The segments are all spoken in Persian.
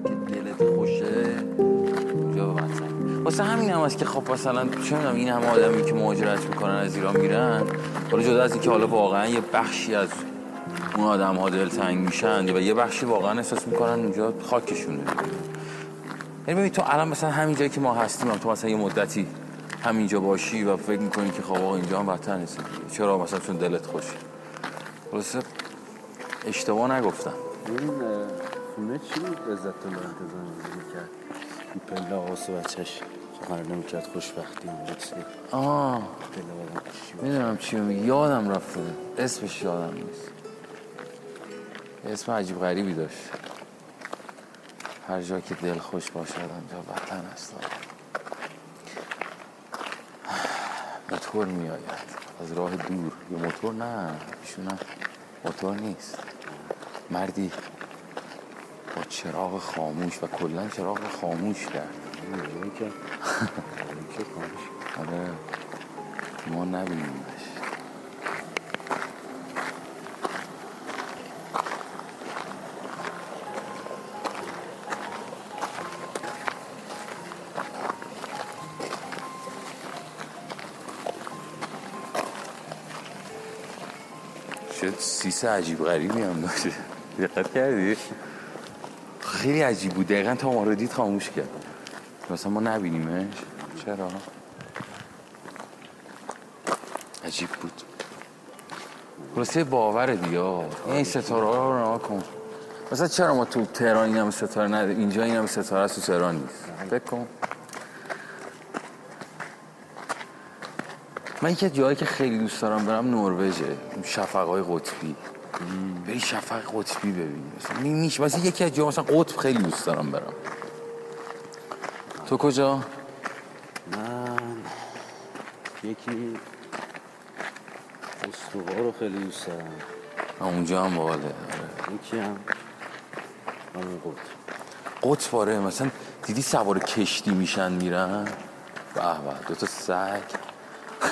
که دلت خوشه اونجا به واسه همین هم هست که خب مثلا چه می‌دونم این همه آدمی که مهاجرت می‌کنن از ایران میرن حالا جدا از اینکه حالا واقعا یه بخشی از اون آدم ها دلتنگ میشن و یه بخشی واقعا احساس می‌کنن اونجا خاکشونه یعنی ببین تو الان مثلا همین جایی که ما هستیم هم تو مثلا یه مدتی همینجا باشی و فکر می‌کنی که خب آقا اینجا هم وطن نیست چرا؟ مثلا چون دلت خوشه. خلاصه اشتباه نگفتم. خونه چی بود عزت تو انتظار کرد این پله آقاس بچهش. قرار نمی‌کرد خوشبختی چی آه. می‌دونم چی میگی یادم رفته اسمش یادم نیست. اسم عجیب غریبی داشت. هر جا که دل خوش باشد آنجا وطن است. موتور میآید. از راه دور. یه موتور؟ نه ایشون موتور نیست. مردی با چراغ خاموش و کلا چراغ خاموش کرد که آره. ما نبینیمش شد سیسه عجیب غریبی هم داشته دقت کردی؟ خیلی عجیب بود. دقیقا تا ما رو دید خاموش کرد. مثلا ما نبینیمش. چرا؟ عجیب بود. خلاصه باور دیا این ستاره ها رو نها کن. مثلا چرا ما تو تهران این هم ستاره نده اینجا این هم ستاره تو تهران نیست؟ فکر کن. من یکی جایی که خیلی دوست دارم برم نروژه. شفقای قطبی. بری شفق قطبی ببین. میش مثلا یکی از جا مثلا قطب خیلی دوست دارم برم. تو کجا؟ من یکی استوار رو خیلی دوست دارم. اونجا هم باله آره. یکی هم همون قطب. قطب آره. مثلا دیدی سوار کشتی میشن میرن؟ به به دو تا سگ.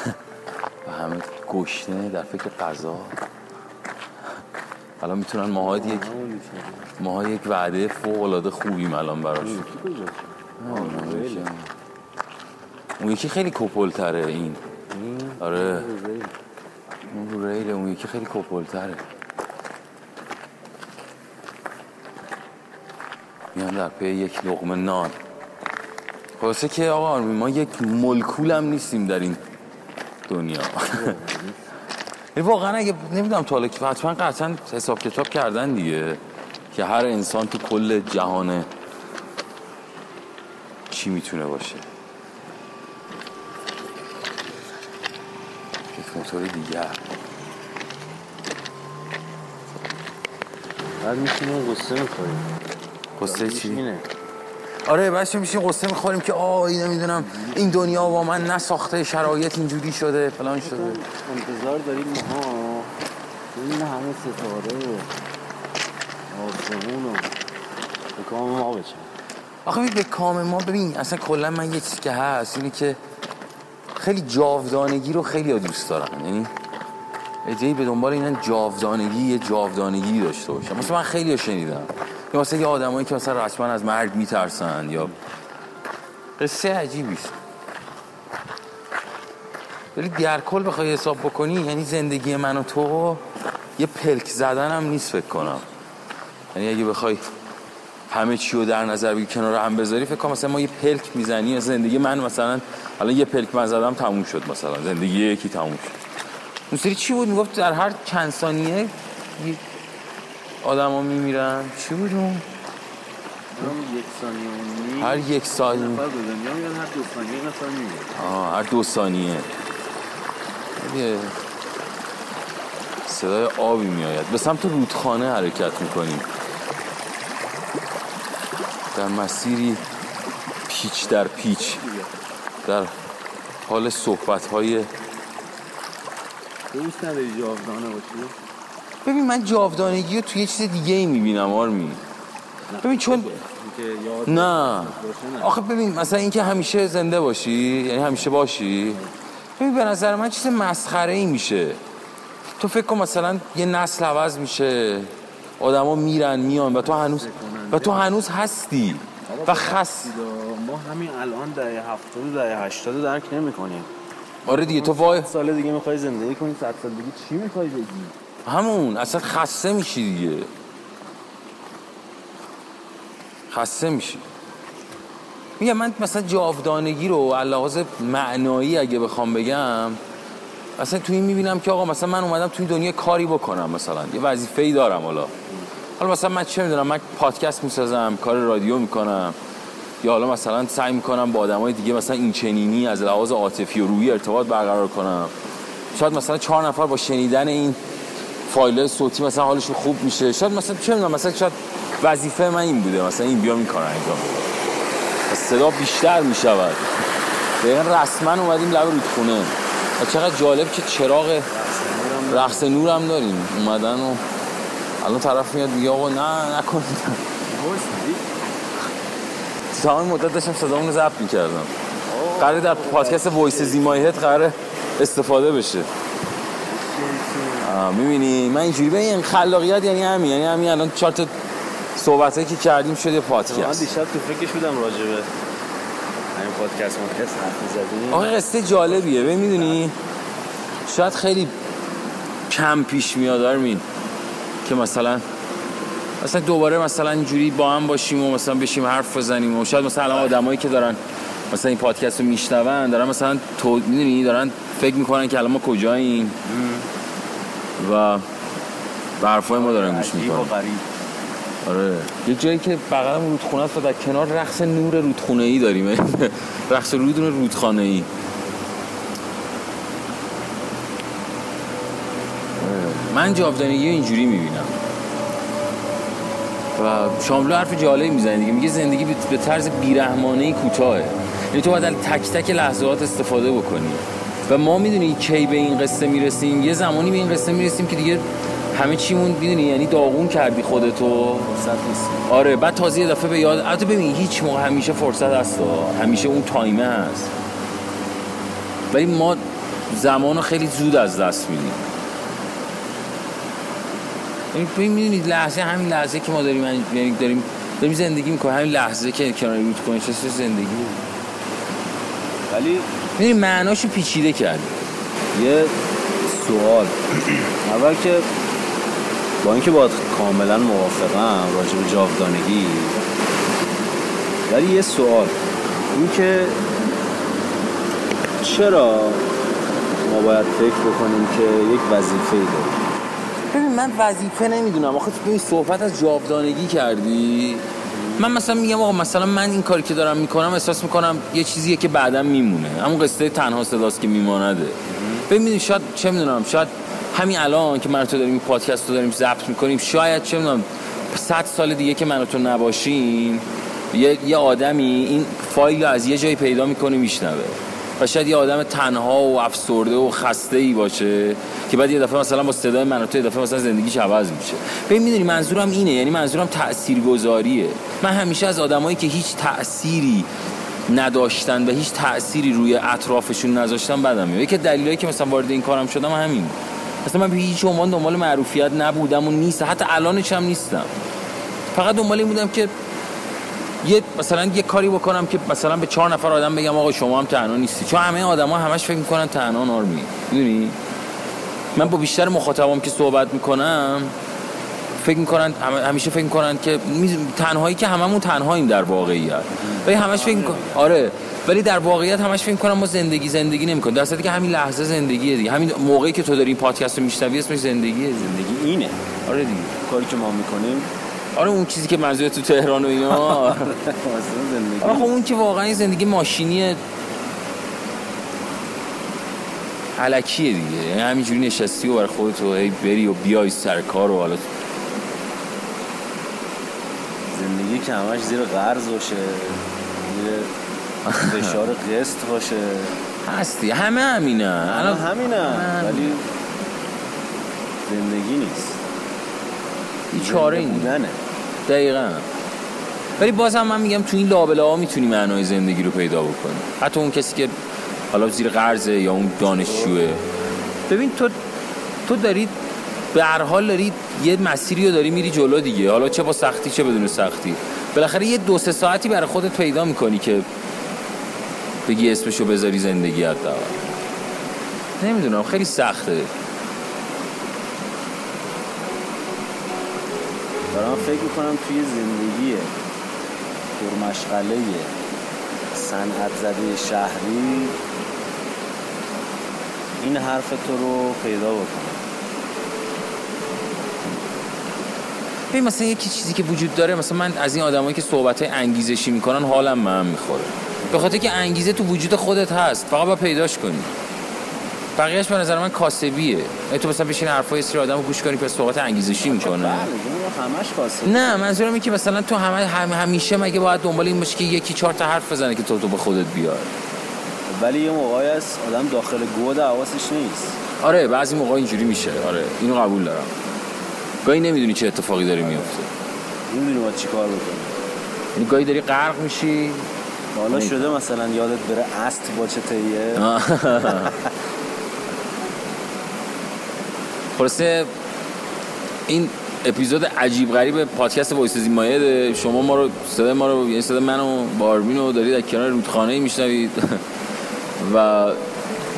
و همه گشنه در فکر غذا. الان می‌تونن ماها یک ماها یک وعده فوق العاده خوبیم الان براش اون یکی خیلی کپل تره این؟ آره. اون رو ریله اون یکی خیلی کپل تره میان در پی یک لغمه نان. خلاصه که آقا ما یک ملکول هم نیستیم در این دنیا. واقعا اگه نمی‌دونم تا که حتما قطعا حساب کتاب کردن دیگه که هر انسان تو کل جهان چی می‌تونه باشه. یک موتور دیگر بعد میشینیم قصه می‌خوریم. قصه چی؟ آره بچه میشیم قصه می‌خوریم که آه نمی‌دونم این دنیا با من نساخته شرایط اینجوری شده فلان شده. انتظار داریم ما. این همه ستاره. و آسمون و به کام ما بچه آخه به کام ما ببین اصلا کلا من یه چیزی که هست اینه که خیلی جاودانگی رو خیلی دوست دارم یعنی ادهی به دنبال اینن جاودانگی یه جاودانگی داشته باشم مثلا من خیلی شنیدم. یا مثلا یه آدمایی که مثلا رسما از مرگ میترسن یا قصه عجیبی است. ولی در کل بخوای حساب بکنی یعنی زندگی من و تو یه پلک زدن هم نیست فکر کنم. یعنی اگه بخوای همه چی رو در نظر بگی کنار هم بذاری فکر کنم مثلا ما یه پلک می‌زنی زندگی من مثلا الان یه پلک من زدم تموم شد مثلا زندگی یکی تموم شد. اون سری چی بود؟ می‌گفت در هر چند ثانیه آدم ها میمیرن. چی بود اون؟ یک ثانیه هر یک ثانیه. هر دو ثانیه آه هر دو ثانیه. یه صدای آبی میآید. به سمت رودخانه حرکت می‌کنیم. در مسیری پیچ در پیچ. در حال صحبت های دوست نداری جاودانه باشی؟ ببین من جاودانگی رو توی یه چیز دیگه ای می‌بینم آرمی ببین چون نه. آخه ببین مثلا اینکه همیشه زنده باشی یعنی همیشه باشی. ببین به نظر من چیز مسخره ای میشه. تو فکر کن مثلا یه نسل عوض میشه. آدما میرن میان و تو هنوز و تو هنوز هستی و خس ما همین الان دهه 70 دهه 80 درک نمی‌کنیم. آره دیگه تو وای سال دیگه می‌خوای زندگی کنی 100 سال دیگه چی می‌خوای بگی؟ همون اصلا خسته میشی دیگه. خسته میشی. میگم من مثلا جاودانگی رو لحاظ معنایی اگه بخوام بگم اصلا تو این می‌بینم که آقا مثلا من اومدم توی دنیا کاری بکنم مثلا. یه وظیفه ای دارم حالا. حالا مثلا من چه می‌دونم من پادکست می‌سازم کار رادیو می‌کنم. یا حالا مثلا سعی می‌کنم با آدمای دیگه مثلا این چنینی از لحاظ عاطفی و روحی ارتباط برقرار کنم. شاید مثلا چهار نفر با شنیدن این فایل صوتی مثلا حالشون خوب میشه. شاید مثلا چه می‌دونم مثلا شاید وظیفه من این بوده. مثلا این بیام این کار انجام صدا بیشتر می‌شود. دقیقا رسما اومدیم لب رودخونه. و چقدر جالب که چراغ رقص نور هم داریم. اومدن و الان طرف میاد میگه آقا نه نکنید. همین مدت داشتم صدامون رو ضبط می‌کردم. قراره در پادکست وایس زیمایهت قراره استفاده بشه. می‌بینی؟ من اینجوری به این خلاقیت یعنی همین یعنی همین الان چهار تا صحبت که کردیم شده من پادکست دیشب تو فکرش بودم راجبه همین پادکست مادکست حرف می‌زدیم. آقا قصه جالبیه ببین می‌دونی؟ شاید خیلی کم پیش میاد آرمین که مثلا مثلا دوباره مثلا اینجوری با هم باشیم و مثلا بشیم حرف بزنیم و شاید مثلا آدمایی که دارن مثلا این پادکست رو میشنون دارن مثلا تو می‌دونی؟ دارن فکر می‌کنن که الان ما کجاییم. و به حرفای ما دارن گوش می‌کنن. آره. یه جایی که بغلم رودخونه است و در کنار رقص نور رودخونه ای داریم. رقص رود رودخانه ای من جاودانگی رو اینجوری می‌بینم. و شاملو حرف جالبی می‌زنه دیگه. میگه زندگی به- به طرز بیرحمانه ای کوتاهه. یعنی تو باید از تک تک لحظات استفاده بکنی. و ما می‌دونی کی به این قصه می‌رسیم. یه زمانی به این قصه می‌رسیم که دیگه همه چیمون می‌دونی یعنی داغون کردی خودتو. فرصت نیست. آره بعد تازه یه دفعه به یاد البته ببین هیچ موقع همیشه فرصت هست. همیشه اون تایمه هست. ولی ما زمان خیلی زود از دست میدیم. یعنی ببین می‌دونید لحظه همین لحظه که ما داریم یعنی داریم داریم زندگی می‌کنیم همین لحظه که کنار رود کنیم چه زندگی ولی می‌دونی معناشو پیچیده کردیم یه سوال. اول که با اینکه باید کاملا موافقم راجع به جاودانگی ولی یه سوال. این که چرا ما باید فکر بکنیم که یک وظیفه ای داریم؟ ببین من وظیفه نمی‌دونم. آخه ببین صحبت از جاودانگی کردی؟ من مثلا میگم آقا مثلا من این کاری که دارم می‌کنم احساس می‌کنم یه چیزیه که بعدا میمونه. همون قصه تنها صداست که میمانده ببین شاید چه می‌دونم شاید همین الان که من تو داریم پادکست رو داریم ضبط می‌کنیم شاید چه می‌دونم صد سال دیگه که من تو نباشیم یه, یه آدمی این فایل رو از یه جایی پیدا می‌کنه میشنوه. و شاید یه آدم تنها و افسرده و خسته ای باشه که بعد یه دفعه مثلا با صدای من تو یه دفعه مثلا زندگیش عوض میشه. ببین می‌دونی منظورم اینه یعنی منظورم تاثیرگذاریه من همیشه از آدمایی که هیچ تأثیری نداشتن و هیچ تأثیری روی اطرافشون نذاشتن بدم میاد. یکی دلیلی که مثلا وارد این کارم شدم همین. مثلا من به هیچ عنوان دنبال معروفیت نبودم و نیست. حتی الانش هم نیستم. فقط دنبال این بودم که یه مثلا یه کاری بکنم که مثلا به چهار نفر آدم بگم آقا شما هم تنها نیستی. چون همه آدما همش فکر می‌کنن تنها نارمی می‌دونی؟ من با بیشتر مخاطبام که صحبت می‌کنم فکر می‌کنن هم- همیشه فکر می‌کنن که تنهایی که هممون تنهاییم در واقعیت. ولی همش فکر میکن آره. ولی در واقعیت همش فکر می‌کنم ما زندگی زندگی نمی‌کنیم. در که همین لحظه زندگیه دیگه. همین موقعی که تو داری این پادکست رو میشنوی اسمش زندگیه. زندگی اینه. آره دیگه. کاری که ما می‌کنیم آره اون چیزی که منظور تو تهران و اینا. آره خب اون که واقعا زندگی ماشینی علکیه دیگه. یعنی همینجوری نشستی و برای خودت و هی بری و بیای سر کار و حالا زندگی که همش زیر قرض باشه. زیر فشار قسط باشه. هستی همه همینه. الان همینه. ولی زندگی نیست. چاره ای زنده نیست بودنه. دقیقا. ولی بازم من میگم تو این لابلا ها می‌تونی معنای زندگی رو پیدا بکنی حتی اون کسی که حالا زیر قرضه یا اون دانشجوه. ببین تو تو داری به هر حال داری یه مسیری رو داری میری جلو دیگه. حالا چه با سختی چه بدون سختی. بالاخره یه دو سه ساعتی برای خودت پیدا می‌کنی که بگی اسمشو بذاری زندگی حداقل. نمی‌دونم خیلی سخته. دارم فکر می‌کنم توی زندگی پرمشغله صنعت زده شهری این حرف تو رو پیدا بکنم. ببین مثلا یکی چیزی که وجود داره مثلا من از این آدمایی که صحبت های انگیزشی می‌کنن حالم من می‌خوره. به خاطر که انگیزه تو وجود خودت هست فقط باید پیداش کنی. بقیهش به نظر من کاسبیه. ای تو مثلا بشین حرفای سری آدمو گوش کنی که صحبت انگیزشی می‌کنه. بله همش نه منظورم اینه که مثلا تو همه هم همیشه مگه باید دنبال این باشی که یکی چهار تا حرف بزنه که تو تو به خودت بیار؟ ولی یه موقعی هست آدم داخل گود حواسش نیست. آره بعضی موقع اینجوری میشه. آره اینو قبول دارم. گاهی نمی‌دونی چه اتفاقی داره میفته نمی‌دونی باید چی کار بکنی یعنی گاهی داری غرق میشی. حالا شده مثلا یادت بره است با چه تیه؟ خلاصه این اپیزود عجیب غریب پادکست وایس زیمایه شما ما رو صدا ما رو یعنی صدا من و باربین رو دارید در کنار رودخانه میشنوید. و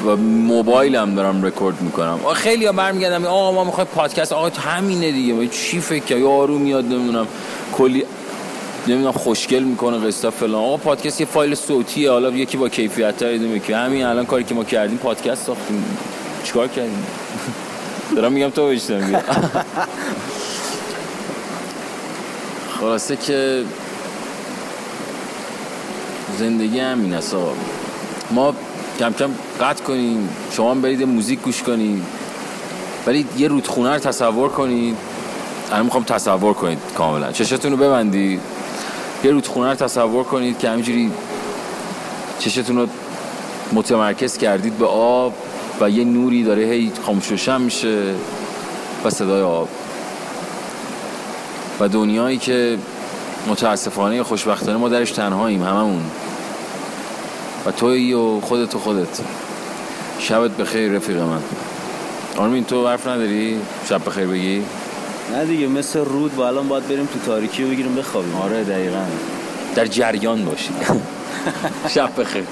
و موبایل هم دارم رکورد می‌کنم. خیلی ها برمیگردم آقا ما می‌خوایم پادکست آقا همینه دیگه. چی فکر یا آروم میاد نمی‌دونم. کلی نمی‌دونم خوشگل می‌کنه قصه فلان. آقا پادکست یه فایل صوتیه. حالا یکی با کیفیت تر که همین الان کاری که ما کردیم پادکست ساختیم. چیکار کردیم؟ دارم میگم تو بشتم خلاصه که زندگی همین است ما کم کم قطع کنیم شما هم برید موزیک گوش کنید. ولی یه رودخونه رو تصور کنید. الان می‌خوام تصور کنید کاملا. چشتون رو ببندید. یه رودخونه رو تصور کنید که همینجوری چشتون رو متمرکز کردید به آب. و یه نوری داره هی خاموش میشه و صدای آب. و دنیایی که متاسفانه خوشبختانه ما درش تنهاییم هممون. و توی و خودت و خودت. شبت بخیر رفیق من. آرمین تو حرف نداری؟ شب بخیر بگی؟ نه دیگه مثل رود با الان باید بریم تو تاریکی و بگیریم بخوابیم. آره دقیقا. در جریان باشی. شب بخیر.